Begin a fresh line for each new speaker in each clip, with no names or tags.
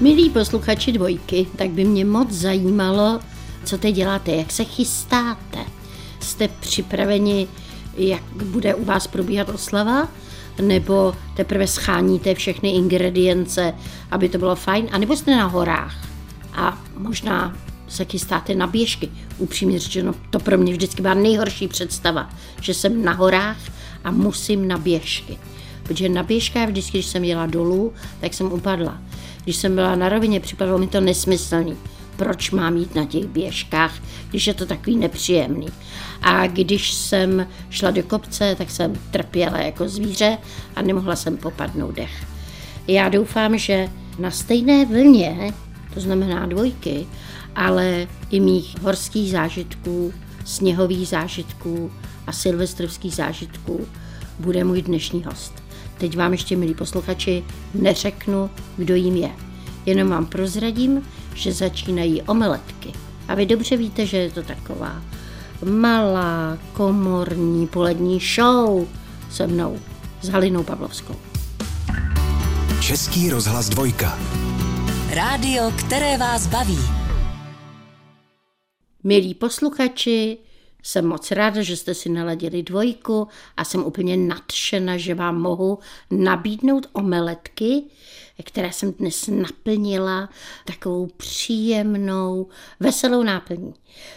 Milí posluchači dvojky, tak by mě moc zajímalo, co teď děláte, jak se chystáte. Jste připraveni, jak bude u vás probíhat oslava? Nebo teprve scháníte všechny ingredience, aby to bylo fajn? A nebo jste na horách? A možná se chystáte na běžky. Upřímně řečeno, to pro mě vždycky byla nejhorší představa, že jsem na horách a musím na běžky. Protože na běžkách vždycky, když jsem jela dolů, tak jsem upadla. Když jsem byla na rovině, připadalo mi to nesmyslný. Proč mám jít na těch běžkách, když je to takový nepříjemný. A když jsem šla do kopce, tak jsem trpěla jako zvíře a nemohla jsem popadnout dech. Já doufám, že na stejné vlně, to znamená dvojky, ale i mých horských zážitků, sněhových zážitků a silvestrovských zážitků bude můj dnešní host. Teď vám ještě, milí posluchači, neřeknu, kdo jim je. Jenom vám prozradím, že začínají omeletky. A vy dobře víte, že je to taková malá komorní polední show se mnou, s Halinou Pavlovskou.
Český rozhlas dvojka.
Rádio, které vás baví.
Milí posluchači, jsem moc ráda, že jste si naladili dvojku a jsem úplně nadšena, že vám mohu nabídnout omeletky, které jsem dnes naplnila takovou příjemnou, veselou náplní,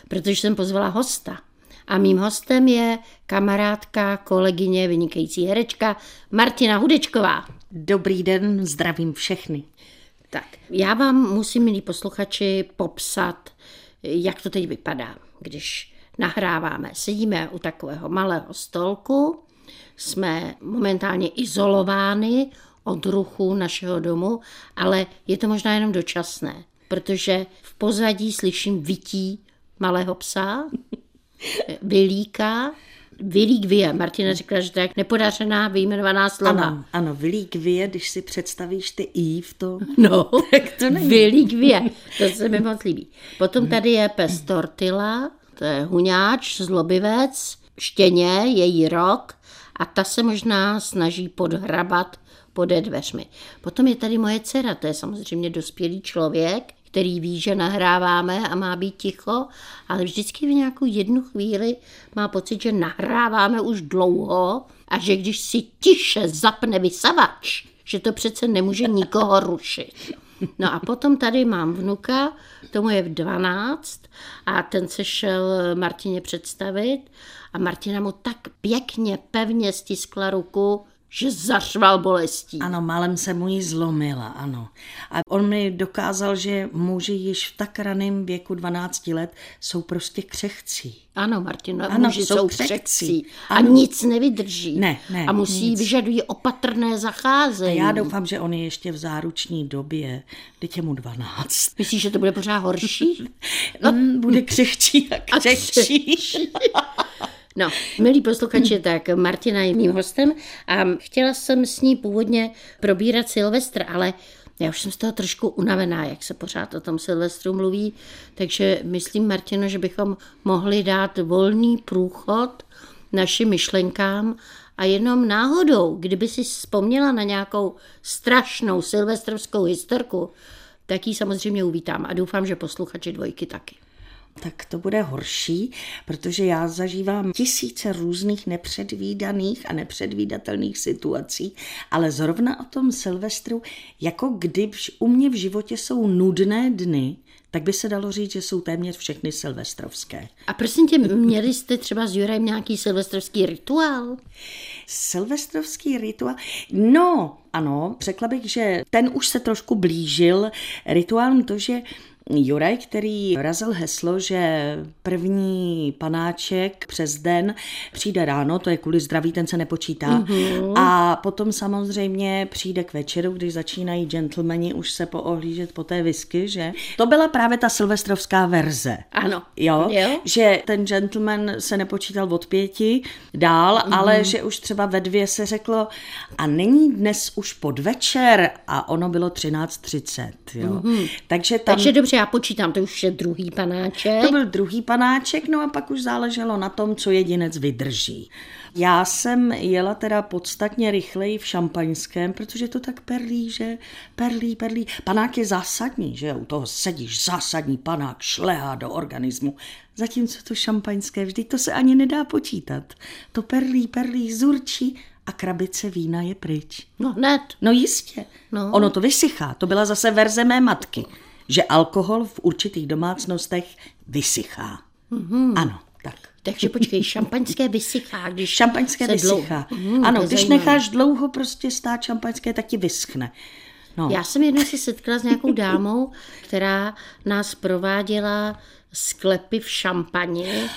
protože jsem pozvala hosta. A mým hostem je kamarádka, kolegyně, vynikající herečka Martina Hudečková.
Dobrý den, zdravím všechny.
Tak, já vám musím, milí posluchači, popsat, jak to teď vypadá, když nahráváme. Sedíme u takového malého stolku, jsme momentálně izolováni od ruchu našeho domu, ale je to možná jenom dočasné, protože v pozadí slyším vytí malého psa, vylíka, Vylík vie. Martina řekla, že to je nepodařená vyjmenovaná slova.
Ano, ano, vylík vie, když si představíš ty i v tom.
No, tak to není. Vylík vie. To se mi moc líbí. Potom tady je pes Tortila, to je huňáč, zlobivec, štěně, její rok a ta se možná snaží podhrabat pode dveřmi. Potom je tady moje dcera, to je samozřejmě dospělý člověk, který ví, že nahráváme a má být ticho, ale vždycky v nějakou jednu chvíli má pocit, že nahráváme už dlouho a že když si tiše zapne vysavač, že to přece nemůže nikoho rušit. No a potom tady mám vnuka, tomu je v 12 a ten se šel Martině představit a Martina mu tak pěkně, pevně stiskla ruku, že zařval bolestí.
Ano, málem se mu ji zlomila, ano. A on mi dokázal, že muži již v tak raném věku 12 let jsou prostě křehcí.
Ano, Martino, ano, muži jsou, jsou křehcí. křehcí a
Ano.
nic nevydrží.
Ne, ne,
a musí,
nic.
vyžadují opatrné
A
zacházení.
já doufám, že on je ještě v záruční době, teď je mu 12.
Myslíš, že to bude pořád horší?
No, bude křehčí a křehčí.
No, milí posluchači, tak Martina je mým hostem a chtěla jsem s ní původně probírat Silvestr, ale já už jsem z toho trošku unavená, jak se pořád o tom Silvestru mluví, takže myslím, Martino, že bychom mohli dát volný průchod našim myšlenkám a jenom náhodou, kdyby si vzpomněla na nějakou strašnou silvestrovskou historku, tak ji samozřejmě uvítám a doufám, že posluchači dvojky taky.
Tak to bude horší, protože já zažívám tisíce různých nepředvídaných a nepředvídatelných situací, ale zrovna o tom Silvestru, jako když u mě v životě jsou nudné dny, tak by se dalo říct, že jsou téměř všechny silvestrovské.
A prosím tě, měli jste třeba s Jurem nějaký silvestrovský rituál?
Silvestrovský rituál? No, ano, řekla bych, že ten už se trošku blížil rituálem to, že Juraj, který razil heslo, že první panáček přes den přijde ráno, to je kvůli zdraví, ten se nepočítá. Mm-hmm. A potom samozřejmě přijde k večeru, když začínají gentlemani už se poohlížet po té whisky, že? To byla právě ta silvestrovská verze.
Ano.
Jo?
Jo.
Že ten gentleman se nepočítal od pěti dál, mm. ale že už třeba ve dvě se řeklo a není dnes už podvečer a ono bylo 13.30. Jo? Mm. Takže tam...
Takže dobře, já počítám, to už je druhý panáček.
To byl druhý panáček, no a pak už záleželo na tom, co jedinec vydrží. Já jsem jela teda podstatně rychleji v šampaňském, protože to tak perlí, že perlí, perlí. Panák je zásadní, že u toho sedíš, zásadní panák šlehá do organismu. Zatímco to šampaňské, vždy to se ani nedá počítat. To perlí, perlí, zurčí a krabice vína je pryč.
No hned.
No jistě.
No.
Ono to vysychá. To byla zase verze mé matky, že alkohol v určitých domácnostech vysychá. Mm-hmm. Ano, tak.
Takže počkej, šampaňské vysychá, když
Šampaňské
se
vysychá.
Mhm,
ano,
to je
když
zajímavé.
necháš dlouho prostě stát šampaňské, tak ti vyschne. No.
Já jsem jednou se setkala s nějakou dámou, která nás prováděla sklepy v šampani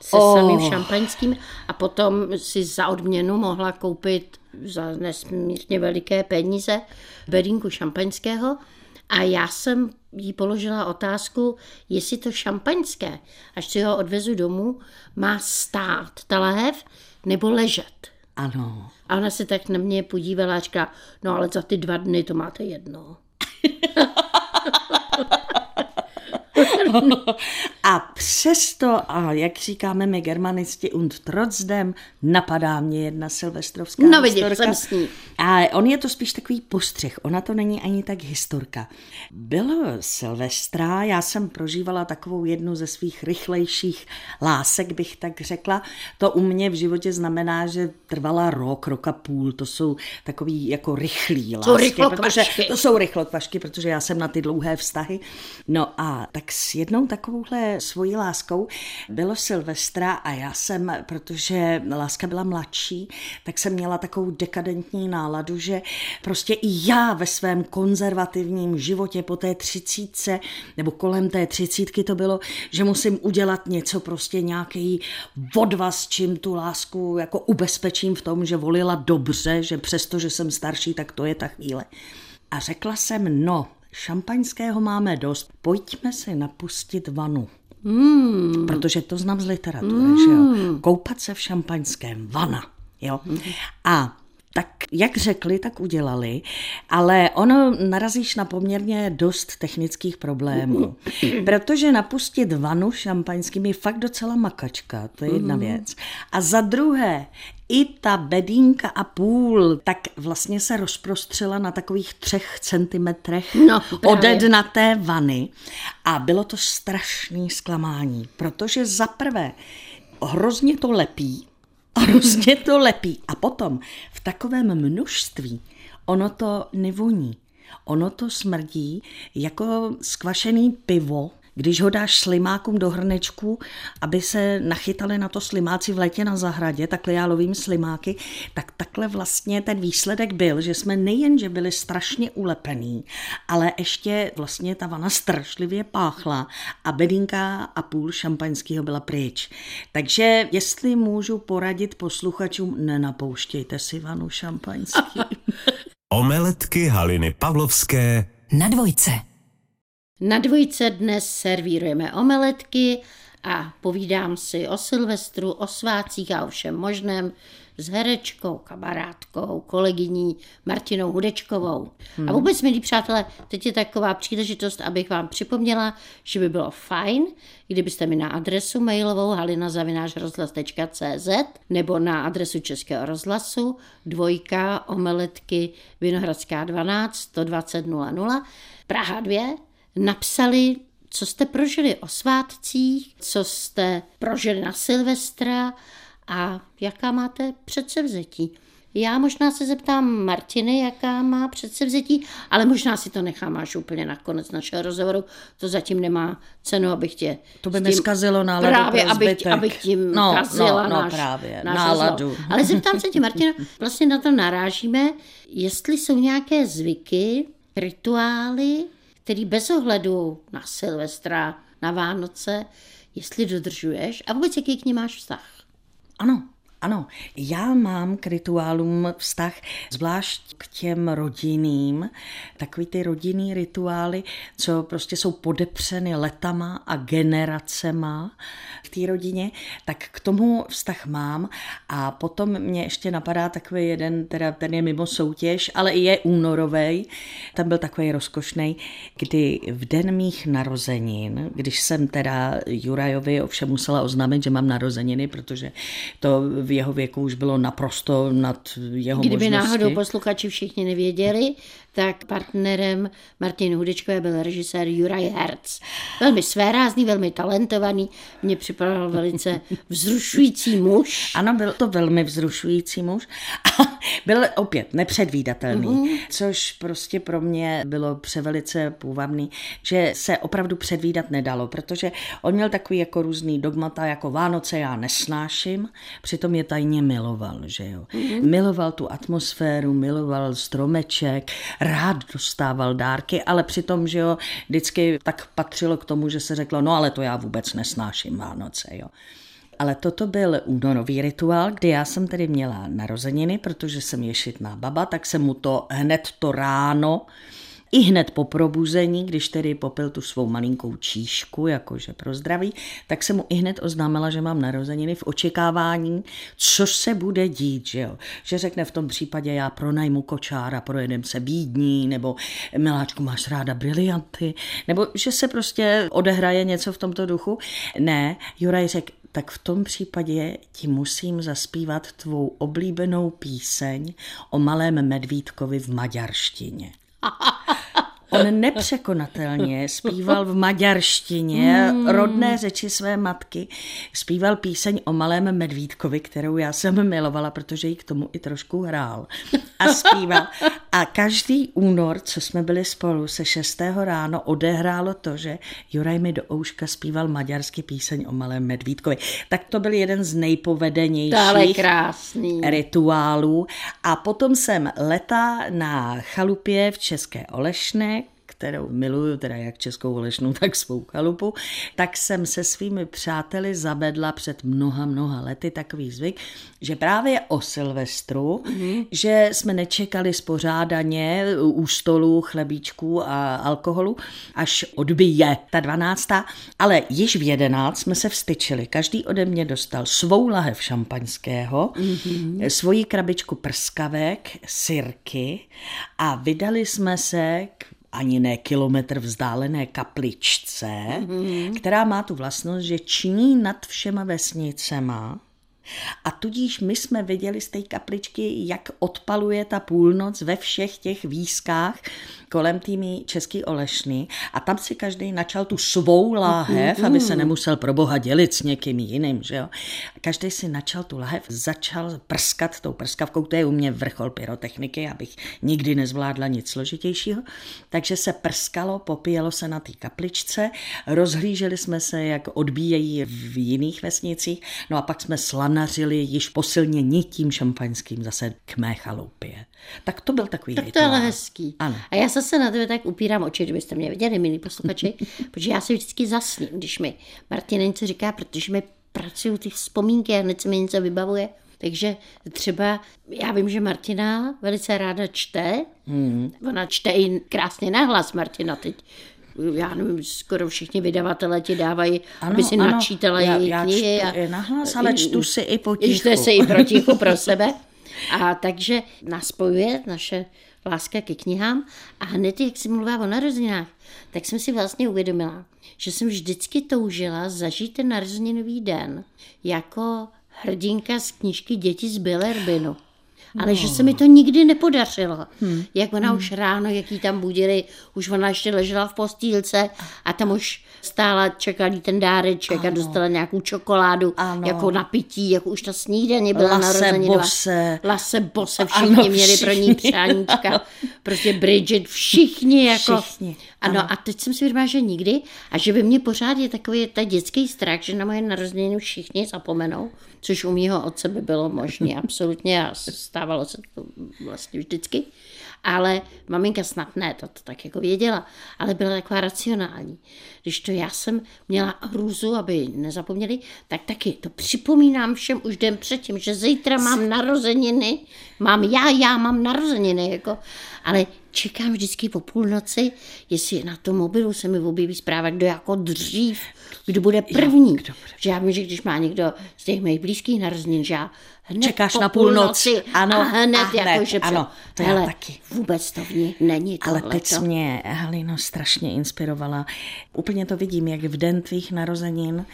se
Oh.
oh. samým šampaňským a potom si za odměnu mohla koupit za nesmírně veliké peníze bedínku šampaňského a já jsem jí položila otázku, jestli to šampaňské, až si ho odvezu domů, má stát ta lahev nebo ležet.
Ano.
A ona se tak na mě podívala a říká, no ale za ty dva dny to máte jedno.
A přesto, a jak říkáme my germanisti und trotzdem, napadá mě jedna silvestrovská
No vidíš,
historka.
jsem s ní.
A on je to spíš takový postřeh, ona to není ani tak historka. Bylo Silvestra, já jsem prožívala takovou jednu ze svých rychlejších lásek, bych tak řekla. To u mě v životě znamená, že trvala rok, rok a půl, to jsou takový jako rychlý lásky.
Jsou
protože,
rychlokvašky.
to jsou rychlokvašky, protože já jsem na ty dlouhé vztahy. No a tak s jednou takovouhle svojí láskou bylo Silvestra a já jsem, protože láska byla mladší, tak jsem měla takovou dekadentní náladu, že prostě i já ve svém konzervativním životě po té třicítce, nebo kolem té třicítky to bylo, že musím udělat něco, prostě nějaký odvaz, čím tu lásku jako ubezpečím v tom, že volila dobře, že přesto, že jsem starší, tak to je ta chvíle. A řekla jsem, no, šampaňského máme dost, pojďme si napustit vanu. Mm. Protože to znám z literatury, mm. že jo. Koupat se v šampaňském, vana, jo. Mm. A tak jak řekli, tak udělali, ale ono narazíš na poměrně dost technických problémů. Protože napustit vanu šampaňským je fakt docela makačka, to je jedna věc. A za druhé, i ta bedínka a půl, tak vlastně se rozprostřela na takových třech centimetrech
No, právě.
ode dna té vany a bylo to strašný zklamání, protože za prvé hrozně to lepí, hrozně to lepí a potom v takovém množství ono to nevoní. Ono to smrdí jako skvašený pivo, když ho dáš slimákům do hrnečku, aby se nachytali na to slimáci v létě na zahradě, takhle já lovím slimáky, tak takhle vlastně ten výsledek byl, že jsme nejen, že byli strašně ulepený, ale ještě vlastně ta vana strašlivě páchla a bedínka a půl šampaňského byla pryč. Takže jestli můžu poradit posluchačům, nenapouštějte si vanu šampaňský.
Omeletky Haliny Pavlovské
Na dvojce.
Na dvojce dnes servírujeme omeletky a povídám si o Silvestru, o svácích a o všem možném s herečkou, kamarádkou, kolegyní Martinou Hudečkovou. Hmm. A vůbec, milí přátelé, teď je taková příležitost, abych vám připomněla, že by bylo fajn, kdybyste mi na adresu mailovou halinazavinářrozhlas.cz nebo na adresu Českého rozhlasu dvojka omeletky Vinohradská 12 120 00 Praha 2 napsali, co jste prožili o svátcích, co jste prožili na Silvestra a jaká máte předsevzetí. Já možná se zeptám Martiny, jaká má předsevzetí, ale možná si to nechám až úplně na konec našeho rozhovoru. To zatím nemá cenu, abych tě...
To by mi zkazilo náladu
Právě,
pro
abych, abych tím
No,
kazila
no, no,
náš,
právě,
náš
náladu.
rozhovor. Ale zeptám se tě, Martina, vlastně na to narážíme, jestli jsou nějaké zvyky, rituály, který bez ohledu na Silvestra, na Vánoce, jestli dodržuješ a vůbec jaký k ní máš vztah.
Ano, Ano, já mám k rituálům vztah zvlášť k těm rodinným, takový ty rodinný rituály, co prostě jsou podepřeny letama a generacema v té rodině, tak k tomu vztah mám. A potom mě ještě napadá takový jeden, teda ten je mimo soutěž, ale i je únorový, tam byl takový rozkošný, kdy v den mých narozenin, když jsem teda Jurajovi ovšem musela oznámit, že mám narozeniny, protože to v jeho věku už bylo naprosto nad jeho
Kdyby
možnosti.
náhodou posluchači všichni nevěděli, tak partnerem Martin Hudečkové byl režisér Juraj Herz. Velmi svérázný, velmi talentovaný, mně připadal velice vzrušující muž.
Ano, byl to velmi vzrušující muž a byl opět nepředvídatelný, mm-hmm. což prostě pro mě bylo převelice půvabný, že se opravdu předvídat nedalo, protože on měl takový jako různý dogmata, jako Vánoce já nesnáším, přitom je tajně miloval, že jo. Mm-hmm. Miloval tu atmosféru, miloval stromeček, rád dostával dárky, ale přitom, že jo, vždycky tak patřilo k tomu, že se řeklo, no ale to já vůbec nesnáším Vánoce, jo. Ale toto byl únorový rituál, kdy já jsem tedy měla narozeniny, protože jsem ješitná baba, tak jsem mu to hned to ráno i hned po probuzení, když tedy popil tu svou malinkou číšku, jakože pro zdraví, tak jsem mu i hned oznámila, že mám narozeniny v očekávání, co se bude dít, že jo. Že řekne v tom případě, já pronajmu kočára, projedem se bídní, nebo miláčku, máš ráda brilianty, nebo že se prostě odehraje něco v tomto duchu. Ne, Juraj řekl, tak v tom případě ti musím zaspívat tvou oblíbenou píseň o malém medvídkovi v maďarštině. On nepřekonatelně zpíval v maďarštině rodné řeči své matky. Zpíval píseň o malém medvídkovi, kterou já jsem milovala, protože ji k tomu i trošku hrál. A zpíval. A každý únor, co jsme byli spolu, se 6. ráno odehrálo to, že Juraj mi do ouška zpíval maďarský píseň o malém medvídkovi. Tak to byl jeden z nejpovedenějších
krásný.
rituálů. A potom jsem leta na chalupě v České Olešné, kterou miluju, teda jak Českou Olešnou, tak svou chalupu, tak jsem se svými přáteli zavedla před mnoha, mnoha lety takový zvyk, že právě o Silvestru, mm-hmm. že jsme nečekali spořádaně u stolu chlebíčků a alkoholu, až odbije ta 12. Ale již v 11 jsme se vstyčili. Každý ode mě dostal svou lahev šampaňského, mm-hmm. svoji krabičku prskavek, sirky a vydali jsme se k ani ne kilometr vzdálené kapličce, mm-hmm. která má tu vlastnost, že činí nad všema vesnicema. A tudíž my jsme viděli z té kapličky, jak odpaluje ta půlnoc ve všech těch výzkách kolem týmy Český Olešny a tam si každý načal tu svou láhev, mm, aby se nemusel pro boha dělit s někým jiným, že jo. Každý si načal tu láhev, začal prskat tou prskavkou, to je u mě vrchol pyrotechniky, abych nikdy nezvládla nic složitějšího. Takže se prskalo, popíjelo se na té kapličce, rozhlíželi jsme se, jak odbíjejí v jiných vesnicích, no a pak jsme slanařili již posilně tím šampaňským zase k mé chaloupě. Tak to byl takový
Tak to je hezký.
Ano.
A já zase na tebe tak upírám oči, kdybyste mě viděli, milí posluchači, protože já se vždycky zasním, když mi Martina něco říká, protože mi pracují ty vzpomínky a hned se mi něco vybavuje. Takže třeba, já vím, že Martina velice ráda čte, hmm. ona čte i krásně nahlas, Martina teď já nevím, skoro všichni vydavatelé ti dávají, ano, aby si
ano,
načítala
já,
její
já
knihy.
čtu i nahlas, ale čtu si i potichu.
Čte si i protichu pro sebe. A takže nás spojuje naše láska ke knihám a hned, jak si mluvá o narozeninách, tak jsem si vlastně uvědomila, že jsem vždycky toužila zažít ten narozeninový den jako hrdinka z knížky Děti z Billerbinu. Ale že se mi to nikdy nepodařilo. Hmm. Jak ona hmm. už ráno, jak jí tam budili, už ona ještě ležela v postýlce a tam už stála, čekali ten dáreček ano. a dostala nějakou čokoládu
Ano.
jako napití, jako už ta snídaně byla
Lase. Bose.
Lase Bose, všichni
Ano,
měli pro ní
všichni,
přáníčka. Prostě Bridget, všichni jako.
Všichni,
Ano.
ano.
a teď jsem si vědomá, že nikdy a že ve mně pořád je takový ten dětský strach, že na moje narozeniny všichni zapomenou, což u mýho otce by bylo možné absolutně a stávalo se to vlastně vždycky, ale maminka snad ne, to, to tak jako věděla, ale byla taková racionální. Když to já jsem měla hrůzu, aby nezapomněli, tak taky to připomínám všem už den předtím, že zítra mám narozeniny, mám já, já mám narozeniny, jako, ale čekám vždycky po půlnoci, jestli na tom mobilu se mi objeví zpráva, kdo jako dřív, kdo bude první. Jo, kdo bude. Že já vím, že když má někdo z těch mých blízkých narozenin, že já hned
Čekáš
po
na půlnoci,
půlnoci
ano,
a hned,
a hned
jako, že
ano, to já
hele,
taky.
vůbec to v ní není
Ale
tohleto.
teď jsi mě, Halino, strašně inspirovala. Úplně to vidím, jak v den tvých narozenin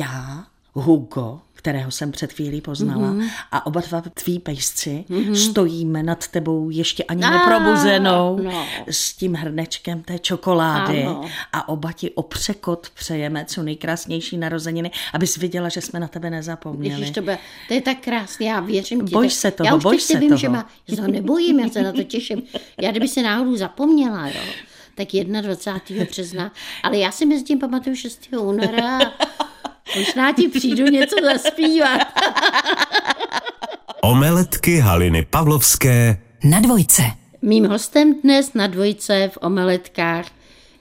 já, Hugo, kterého jsem před chvílí poznala, mm-hmm. a oba dva tví pejsci mm-hmm. stojíme nad tebou ještě ani
Ah,
neprobuzenou
no.
s tím hrnečkem té čokolády
Ano.
a oba ti o překot přejeme co nejkrásnější narozeniny, abys viděla, že jsme na tebe nezapomněli.
Ježiš, to, bude, to je tak krásné, já věřím ti.
Boj
to,
se toho,
já už
boj se
vím,
toho.
že má, já se ho nebojím, já se na to těším. Já kdyby se náhodou zapomněla, jo, tak 21. března, ale já si mezi tím pamatuju 6. února možná ti přijdu něco zaspívat.
Omeletky Haliny Pavlovské
Na dvojce.
Mým hostem dnes na dvojce v Omeletkách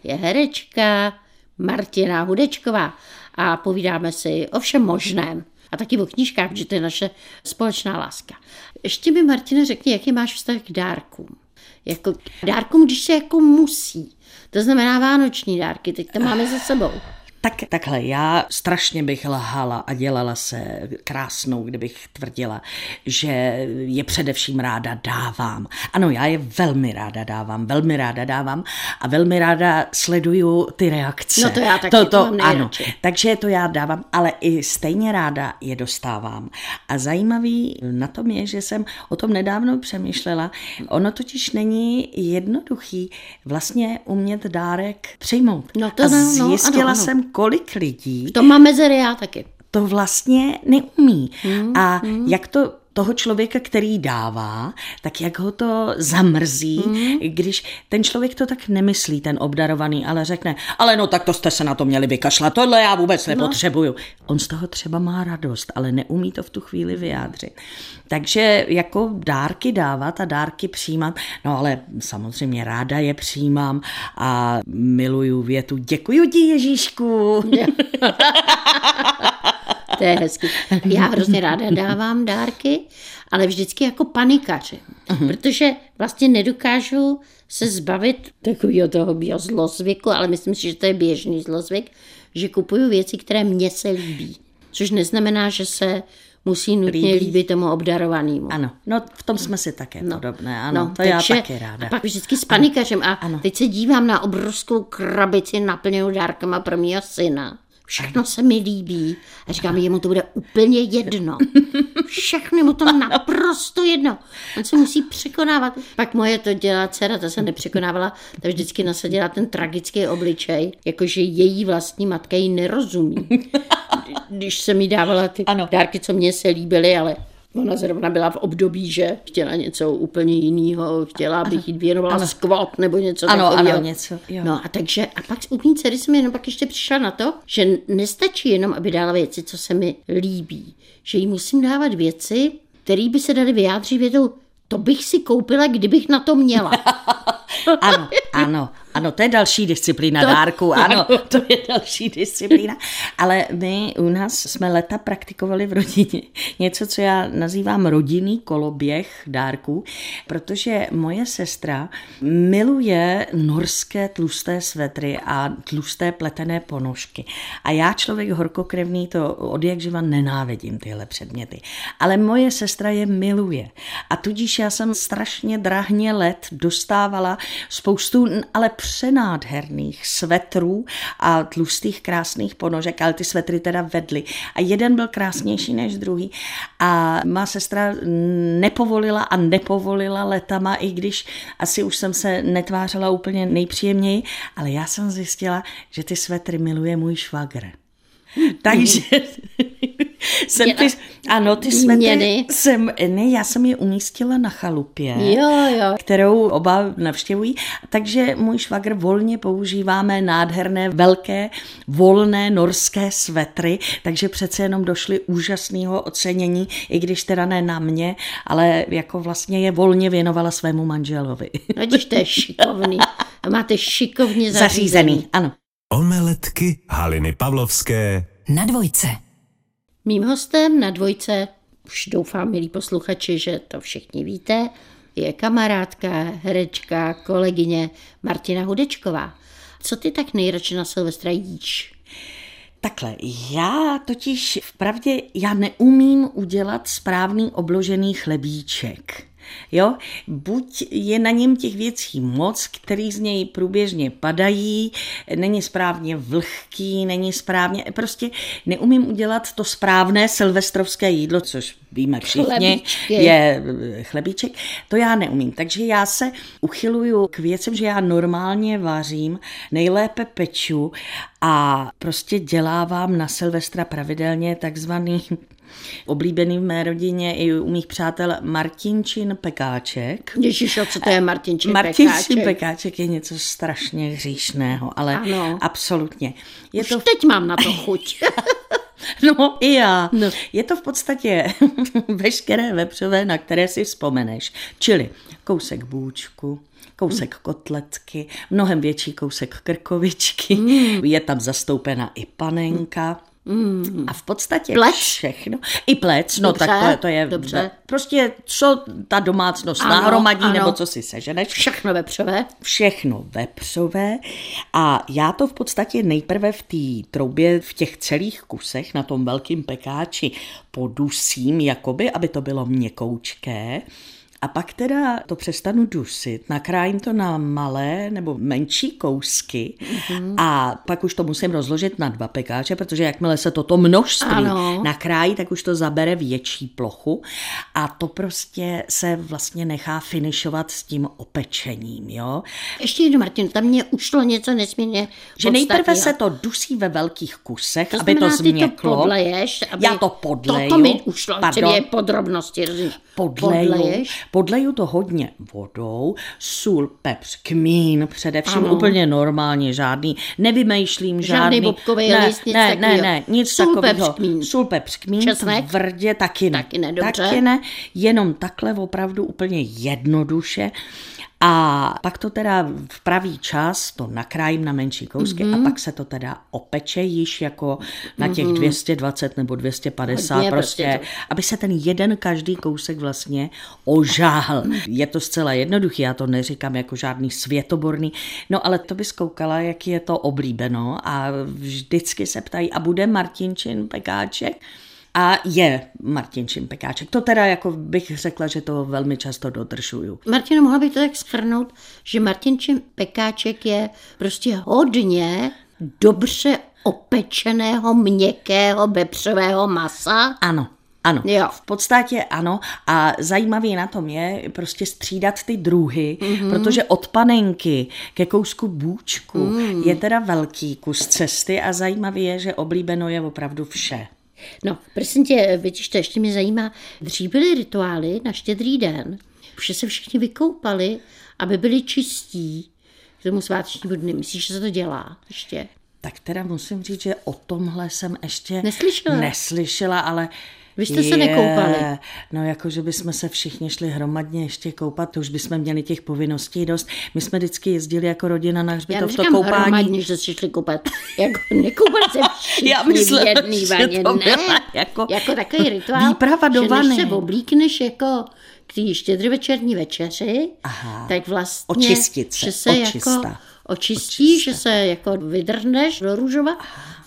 je herečka Martina Hudečková a povídáme si o všem možném. A taky o knížkách, protože to je naše společná láska. Ještě mi, Martina, řekni, jaký máš vztah k dárkům. Jako k dárkům, když se jako musí. To znamená vánoční dárky, teď to máme za sebou.
Tak, takhle, já strašně bych lhala a dělala se krásnou, kdybych tvrdila, že je především ráda dávám. Ano, já je velmi ráda dávám, velmi ráda dávám a velmi ráda sleduju ty reakce.
No to já taky,
to,
to
to, ano, takže to já dávám, ale i stejně ráda je dostávám. A zajímavý na tom je, že jsem o tom nedávno přemýšlela. Ono totiž není jednoduchý vlastně umět dárek přijmout.
No to
a
no, no,
zjistila
ano, ano.
jsem, kolik lidí
To mám mezery já taky.
to vlastně neumí. A jak to toho člověka, který dává, tak jak ho to zamrzí, když ten člověk to tak nemyslí, ten obdarovaný, ale řekne, ale no tak to jste se na to měli vykašlat, tohle já vůbec nepotřebuju. On z toho třeba má radost, ale neumí to v tu chvíli vyjádřit. Takže jako dárky dávat a dárky přijímat, no ale samozřejmě ráda je přijímám a miluju větu, děkuju ti Ježíšku.
To je hezky. Já hrozně ráda dávám dárky, ale vždycky jako panikaři. Uh-huh. Protože vlastně nedokážu se zbavit takového toho bio zlozvyku, ale myslím si, že to je běžný zlozvyk, že kupuju věci, které mně se líbí. Což neznamená, že se musí nutně Líbí. líbit tomu obdarovanému.
Ano, no v tom jsme si také no. podobné, ano, no, to já taky ráda.
A pak vždycky s panikařem. A ano. teď se dívám na obrovskou krabici naplněnou dárkama pro mýho syna. Všechno se mi líbí. A říkám, jemu to bude úplně jedno. Všechno mu to naprosto jedno. On se musí překonávat. Pak moje to dělá dcera, ta se nepřekonávala, ta vždycky nasadila ten tragický obličej, jakože její vlastní matka jí nerozumí. Když jsem jí dávala ty
Ano.
dárky, co mně se líbily, ale Ona zrovna byla v období, že chtěla něco úplně jiného, chtěla, abych jí věnovala
Ano.
squat nebo něco
Ano,
takového.
ano, něco, jo.
No a takže, a pak u mý dcery jsem jenom pak ještě přišla na to, že nestačí jenom, aby dala věci, co se mi líbí. Že jí musím dávat věci, které by se daly vyjádřit větou, to bych si koupila, kdybych na to měla.
Ano, ano, ano, to je další disciplína
To-
dárku, ano, to je další disciplína. Ale my u nás jsme leta praktikovali v rodině něco, co já nazývám rodinný koloběh dárků, protože moje sestra miluje norské tlusté svetry a tlusté pletené ponožky. A já, člověk horkokrevný, to od jak živa nenávidím tyhle předměty. Ale moje sestra je miluje. A tudíž já jsem strašně drahně let dostávala spoustu, ale přenádherných svetrů a tlustých krásných ponožek, ale ty svetry teda vedly. A jeden byl krásnější než druhý. A má sestra nepovolila a nepovolila letama, i když asi už jsem se netvářela úplně nejpříjemněji, ale já jsem zjistila, že ty svetry miluje můj švagr. Takže, jsem ty, ano, ty svetry jsem, ne, já jsem je umístila na chalupě,
Jo, jo.
kterou oba navštěvují, takže můj švagr volně používáme nádherné, velké, volné norské svetry, takže přece jenom došly úžasného ocenění, i když teda ne na mě, ale jako vlastně je volně věnovala svému manželovi.
No, Vidíš, to je šikovný. A máte šikovně zařízený.
Zařízený, ano.
Omeletky Haliny Pavlovské
Na dvojce.
Mým hostem na dvojce, už doufám, milí posluchači, že to všichni víte, je kamarádka, herečka, kolegyně Martina Hudečková. Co ty tak nejradši na Silvestra jíš?
Takhle, já totiž vpravdě, já neumím udělat správný obložený chlebíček. Jo, buď je na něm těch věcí moc, který z něj průběžně padají, není správně vlhký, není správně, prostě neumím udělat to správné silvestrovské jídlo, což víme všichni,
Chlebíčky.
je eh, chlebíček, to já neumím. Takže já se uchyluju k věcem, že já normálně vařím, nejlépe peču a prostě dělávám na Silvestra pravidelně takzvaný oblíbený v mé rodině i u mých přátel Martinčin pekáček.
Ježišo, co to je Martinčin
Martinčin
pekáček?
pekáček je něco strašně hříšného, ale
Ano.
absolutně. Je
Už
to
teď mám na to chuť.
No i já.
No.
Je to v podstatě veškeré vepřové, na které si vzpomeneš. Čili kousek bůčku, kousek kotletky, mnohem větší kousek krkovičky,
Mm.
je tam zastoupena i panenka. A v podstatě
Plec?
všechno. I plec, no
Dobře,
tak to, to je
dobře.
prostě co ta domácnost
Ano,
nahromadí,
ano.
nebo co si seženeš
Všechno vepřové.
všechno vepřové a já to v podstatě nejprve v té troubě v těch celých kusech na tom velkým pekáči podusím, jakoby, aby to bylo měkoučké. A pak teda to přestanu dusit, nakrájím to na malé nebo menší kousky
Mhm.
a pak už to musím rozložit na dva pekáče, protože jakmile se toto množství
Ano.
nakrájí, tak už to zabere větší plochu a to prostě se vlastně nechá finišovat s tím opečením, jo.
Ještě jedno, Martin, tam mě ušlo něco nesmírně
Že nejprve se to dusí ve velkých kusech,
To
aby to
znamená, ty to
změklo.
podleješ, aby...
Já to podleju.
To, to mi ušlo,
Pardon.
je podrobnosti, rozumíš?
Podleju,
Podleješ.
Podleju to hodně vodou, sůl, pepř, kmín, především
Ano.
úplně normálně, žádný, nevymýšlím
Žádný
žádný.
bobkovej
ne,
list, nic
ne, ne,
takovýho.
ne, nic
Sůl,
takového.
pepř, kmín.
Sůl, pepř, kmín,
Česnek?
tvrdě taky ne.
Taky ne, dobře.
Taky ne, jenom takhle opravdu úplně jednoduše. A pak to teda v pravý čas to nakrájím na menší kousky
Mhm.
mm-hmm. a pak se to teda opeče již jako na těch mm-hmm. 220 nebo 250
Hodně
prostě,
prostě
aby se ten jeden každý kousek vlastně ožáhl. Je to zcela jednoduché, já to neříkám jako žádný světoborný, no ale to by zkoukala, jak je to oblíbeno a vždycky se ptají, a bude Martinčin pekáček? A je Martinčin pekáček. To teda jako bych řekla, že to velmi často dodržuju.
Martino, mohla bych to tak schrnout, že Martinčin pekáček je prostě hodně dobře opečeného, měkkého vepřového masa.
Ano, ano,
Jo.
v podstatě ano a zajímavý na tom je prostě střídat ty druhy, mm-hmm. protože od panenky ke kousku bůčku mm. je teda velký kus cesty a zajímavý je, že oblíbeno je opravdu vše.
No, prosím tě, vidíš, to ještě mě zajímá. Dřív byly rituály na štědrý den, už se všichni vykoupali, aby byli čistí k tomu svátečnímu dny. Myslíš, že se to dělá ještě?
Tak teda musím říct, že o tomhle jsem ještě
Neslyšela?
neslyšela, ale
Vy jste se nekoupali?
No jako, že bychom se všichni šli hromadně ještě koupat, to už bychom měli těch povinností dost. My jsme vždycky jezdili jako rodina na hřbitov to koupání.
hromadně, že se šli koupat. Jako nekoupali se všichni
Já myslela,
v jedný vaně. ne,
jako
jako takový rituál,
výprava do
že
vany.
než se oblíkneš jako k té štědrovečerní večeři,
Aha.
tak vlastně,
Očistit se,
že se
očista.
jako očistí, že se jako vydrhneš do růžova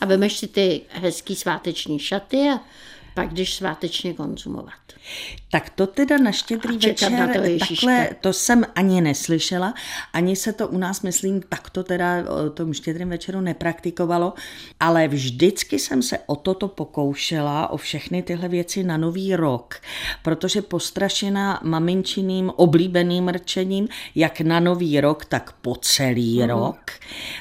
a vemeš si ty hezký sváteční šaty a pak jdeš svátečně konzumovat.
Tak to teda na štědrý večer,
na Ježíška.
takhle, to jsem ani neslyšela, ani se to u nás, myslím, takto teda o tom štědrým večeru nepraktikovalo, ale vždycky jsem se o toto pokoušela, o všechny tyhle věci na nový rok, protože postrašená maminčiným oblíbeným rčením, jak na nový rok, tak po celý
Mhm.
rok,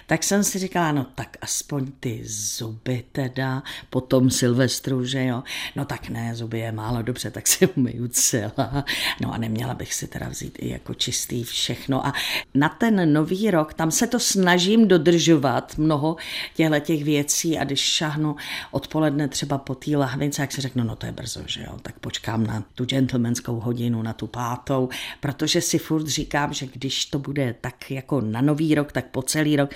tak jsem si říkala, no tak aspoň ty zuby teda, po tom Silvestru, že jo. No tak ne, zuby je málo dobře, tak si umyju celá. No a neměla bych si teda vzít i jako čistý všechno. A na ten nový rok, tam se to snažím dodržovat mnoho těchto těch věcí a když šahnu odpoledne třeba po té lahvince, jak si řeknu, no to je brzo, že jo, tak počkám na tu gentlemanskou hodinu, na tu pátou, protože si furt říkám, že když to bude tak jako na nový rok, tak po celý rok,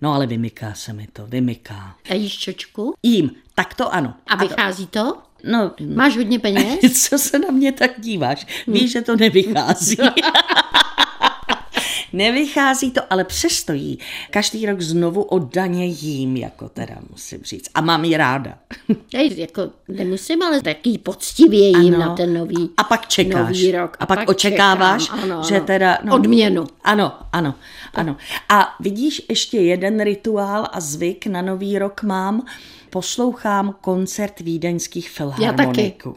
no ale vymyká se mi to, vymyká.
A jíš čočku?
Jím, tak to ano.
A vychází to?
No,
Máš hodně peněz?
co se na mě tak díváš? Víš, že to nevychází. Nevychází to, ale přesto jí každý rok znovu oddaně jím, jako teda musím říct. A mám ji ráda.
Ej, jako nemusím, ale taky poctivě jím
Ano.
na ten nový
A pak čekáš.
Nový rok.
A pak očekáváš,
čekám, ano,
že
ano.
teda... no.
Odměnu.
Ano, ano, ano. A vidíš, ještě jeden rituál a zvyk na nový rok mám. Poslouchám koncert vídeňských filharmoniků.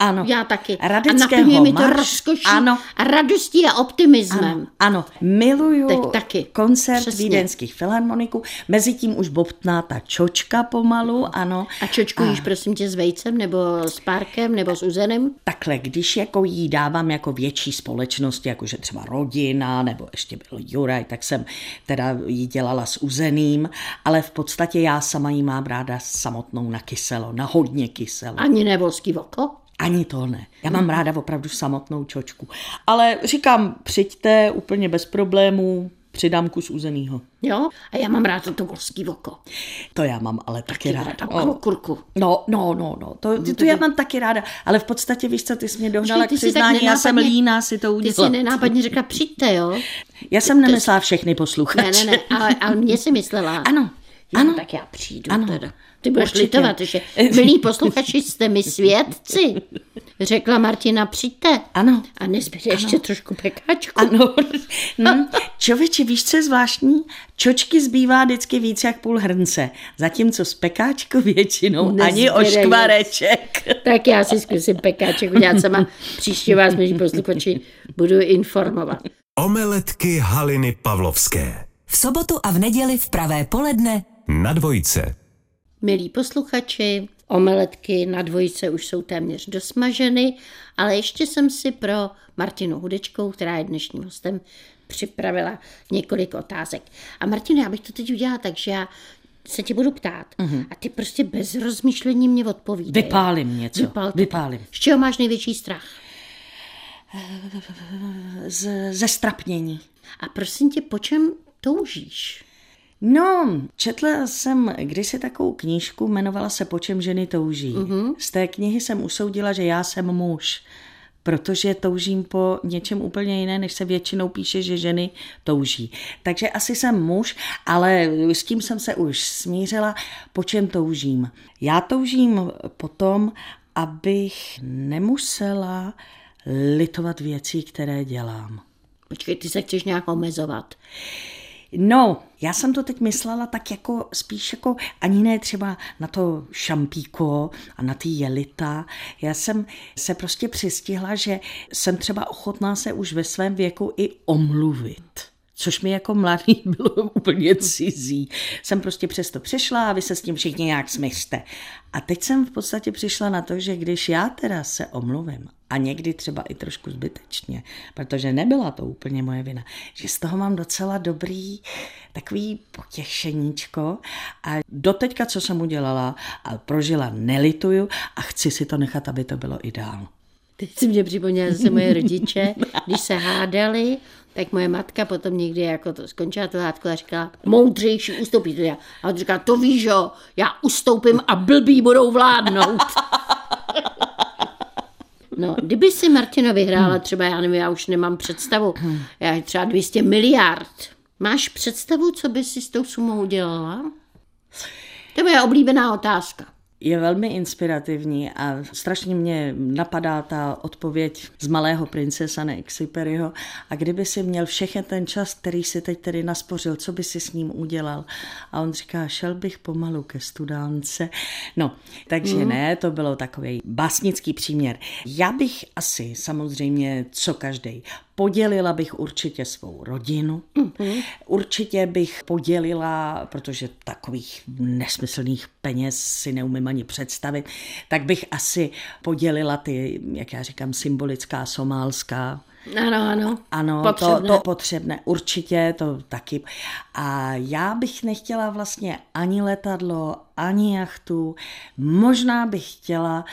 Ano.
Já taky. a
Radeckého
naplňuje mi to rozkoší
Ano,
a radostí a optimismem.
ano, ano, miluju
Tak taky.
koncert
Přesně.
vídeňských filharmoniků. Mezitím už bobtná ta čočka pomalu, ano.
A čočku jíš prosím tě s vejcem, nebo s párkem, nebo s uzenem?
Takhle, když jako jí dávám jako větší společnosti, jakože třeba rodina, nebo ještě byl Juraj, tak jsem teda jí dělala s uzeným, ale v podstatě já sama jí mám ráda samotnou na kyselo, na hodně kyselo.
Ani ne volský voko?
Ani to ne. Já mám ráda opravdu samotnou čočku. Ale říkám, přijďte úplně bez problémů, přidám kus uzenýho.
Jo? A já mám rád to volský voko.
To já mám ale taky ráda.
Takovou kurku.
No, no, no, no, to, to, to já mám taky ráda, ale v podstatě víš co, ty jsi mě dohnala
Počkej,
k
ty
přiznání, já jsem líná si to
Ty
udělat.
si nenápadně řekla, přijďte, jo?
Já jsem nemyslela všechny posluchače.
Ne, ne, ne, ale, ale mě si myslela.
Ano,
Jo,
ano.
tak já přijdu
Ano.
teda. Ty budeš
Určitě.
litovat, že milí posluchači, jste mi svědci. Řekla Martina, přijďte.
Ano.
A nezbyde ještě trošku pekáčku.
Ano. hm. Čověče, víš, co je zvláštní? Čočky zbývá vždycky víc jak půl hrnce, zatímco z pekáčku většinou ani
Nezbyde
oškvareček.
Tak já si zkusím pekáček udělat sama. Příště vás, milí posluchači, budu informovat.
Omeletky Haliny Pavlovské.
V sobotu a v neděli v pravé poledne
Na dvojce.
Milí posluchači, omeletky na dvojice už jsou téměř dosmaženy, ale ještě jsem si pro Martinu Hudečkou, která je dnešním hostem, připravila několik otázek. A Martino, já bych to teď udělala tak, že já se tě budu ptát a ty prostě bez rozmýšlení mě odpovídej.
Vypálím něco.
Vypál.
Vypálím.
Z čeho máš největší strach?
Z, ze strapnění.
A prosím tě, po čem toužíš?
No, četla jsem kdysi takovou knížku, jmenovala se Po čem ženy touží. Mm-hmm. Z té knihy jsem usoudila, že já jsem muž, protože toužím po něčem úplně jiné, než se většinou píše, že ženy touží. Takže asi jsem muž, ale s tím jsem se už smířila, po čem toužím. Já toužím potom, abych nemusela litovat věcí, které dělám.
Počkej, ty se chceš nějak omezovat.
No, já jsem to teď myslela tak jako spíš jako ani ne třeba na to šampíko a na ty jelita. Já jsem se prostě přistihla, že jsem třeba ochotná se už ve svém věku i omluvit. Což mi jako mladý bylo úplně cizí. Jsem prostě přesto přešla a vy se s tím všichni nějak smyřte. A teď jsem v podstatě přišla na to, že když já teda se omluvím, a někdy třeba i trošku zbytečně, protože nebyla to úplně moje vina, že z toho mám docela dobrý takový potěšeníčko a doteďka, co jsem udělala a prožila, nelituju a chci si to nechat, aby to bylo ideál.
Teď si mě připomněla zase moje rodiče, když se hádali, tak moje matka potom někdy jako to skončila tu hádku a říkala, moudřejší ustoupí to já. A on říká, to víš, jo, já ustoupím a blbí budou vládnout. No, kdyby si Martina vyhrála třeba, já nevím, já už nemám představu, já třeba 200 miliard. Máš představu, co by si s tou sumou udělala? To je moje oblíbená otázka.
Je velmi inspirativní a strašně mě napadá ta odpověď z Malého princesa Exuperyho. A kdyby si měl všechen ten čas, který si teď tedy naspořil, co by si s ním udělal? A on říká, šel bych pomalu ke studánce. No, takže mm. ne, to bylo takový básnický příměr. Já bych asi samozřejmě, co každý, Podělila bych určitě svou rodinu. Mm-hmm. Určitě bych podělila, protože takových nesmyslných peněz si neumím ani představit, tak bych asi podělila ty, jak já říkám, symbolická somálská
ano, ano.
Ano, potřebné. To, to potřebné, určitě, to taky. A já bych nechtěla vlastně ani letadlo, ani jachtu. Možná bych chtěla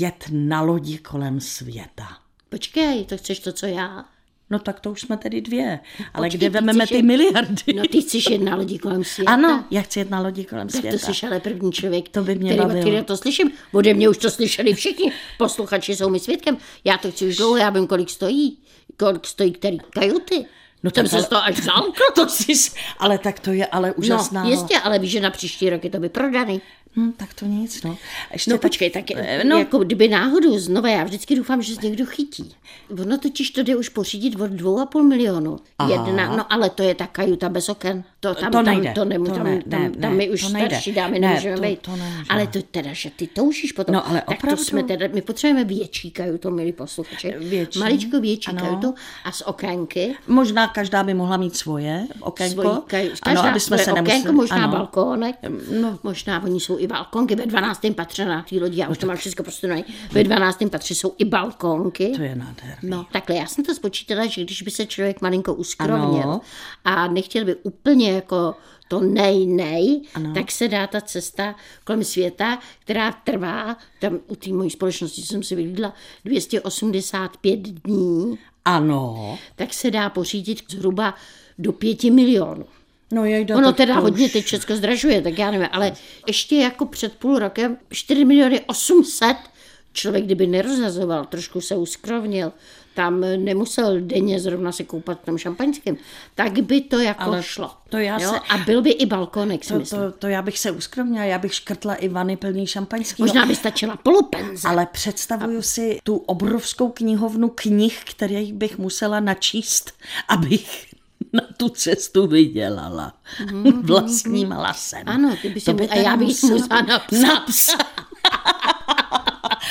jet na lodi kolem světa.
Počkej, to chceš to, co já?
No tak to už jsme tedy dvě. Ale Počkej, kde vememe ty miliardy?
No ty chceš jet na lodi kolem světa?
Ano, já chci jet na lodi kolem světa.
Tak to jsi ale první člověk,
to by mě
který,
bavilo.
který to slyším. Ode mě už to slyšeli všichni. Posluchači jsou mi svědkem. Já to chci už dlouho, já vím, kolik stojí. Kolik stojí který kajuty. No tam se to až vzal.
to jsi, ale tak to je ale úžasná.
No, jistě, ale víš, že na příští rok je to vyprodaný.
Hmm, tak to nic, no.
Ještě no tak, počkej, tak eh, no. jako kdyby náhodou znova, já vždycky doufám, že se někdo chytí. Ono totiž to jde už pořídit od dvou a půl milionu. Aha. Jedna, no ale to je ta kajuta bez oken. To, tam,
to nejde.
Tam, to, nemů,
to
tam,
ne,
tam,
ne,
tam my už starší dámy
ne,
nemůžeme
to,
být.
To nemůžeme.
ale to teda, že ty toužíš potom.
No ale
tak
opravdu.
to jsme teda, my potřebujeme větší kajutu, milí posluchači.
Větší.
Maličko větší
ano.
kajutu a z okénky.
Možná každá by mohla mít svoje okénko.
Svojí kaju,
ano, aby jsme se
okénko,
nemuseli.
možná
ano.
balkónek. No. Možná oni jsou i balkonky ve 12. patře na té lodi, já už to mám všechno prostě Ve 12. patře jsou i balkonky.
To je nádherný.
No, takhle já jsem to spočítala, že když by se člověk malinko uskrovnil
Ano.
a nechtěl by úplně jako to nej, nej,
Ano.
tak se dá ta cesta kolem světa, která trvá, tam u té mojí společnosti jsem si vylídla, 285 dní,
Ano.
tak se dá pořídit zhruba do pěti milionů.
No jejda,
Ono teda
to
hodně
už-
teď všechno zdražuje, tak já nevím, ale ještě jako před půl rokem 4 miliony 800 člověk, kdyby nerozhazoval, trošku se uskrovnil, tam nemusel denně zrovna se koupat v tom šampaňském, tak by to jako
Ale
šlo.
to já
jo?
se-
A byl by i balkonek,
To,
myslím.
to, to já bych se uskromnila, já bych škrtla i vany plný šampaňský.
Možná by stačila polopenze.
Ale představuju si tu obrovskou knihovnu knih, které bych musela načíst, abych na tu cestu vydělala. Vlastním hlasem.
Mhm. Ano, ty by
To
mu, a já bych
musela
musela napsat.
napsat.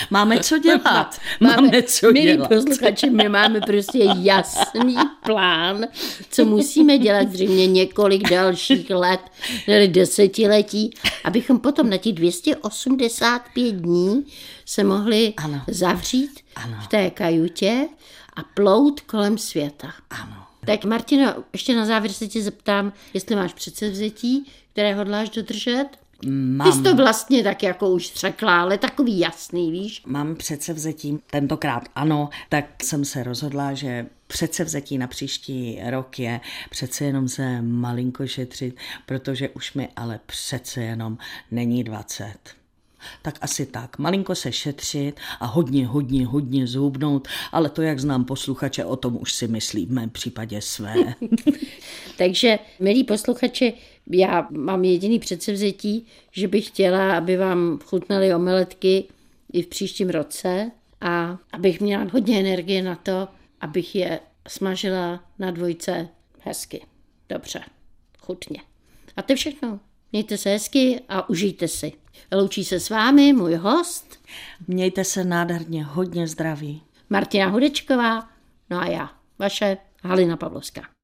Máme co dělat. Máme co
Milí
dělat.
posluchači, my máme prostě jasný plán, co musíme dělat zřejmě několik dalších let, nebo desetiletí, abychom potom na těch 285 dní se mohli
Ano.
zavřít
Ano.
v té kajutě a plout kolem světa.
Ano.
Tak Martino, ještě na závěr se tě zeptám, jestli máš předsevzetí, které hodláš dodržet? Ty jsi to vlastně tak jako už řekla, ale takový jasný, víš?
Mám předsevzetí, tentokrát ano, tak jsem se rozhodla, že předsevzetí na příští rok je přece jenom se malinko šetřit, protože už mi ale přece jenom není 20. Tak asi tak. Malinko se šetřit a hodně, hodně, hodně zhubnout, ale to, jak znám posluchače, o tom už si myslí v mém případě své.
Takže, milí posluchači, já mám jediný předsevzetí, že bych chtěla, aby vám chutnaly omeletky i v příštím roce a abych měla hodně energie na to, abych je smažila na dvojce hezky. Dobře, chutně. A to je všechno. Mějte se hezky a užijte si. Loučí se s vámi můj host
Mějte se nádherně, hodně zdraví.
Martina Hudečková, no a já, vaše Halina Pavlovská.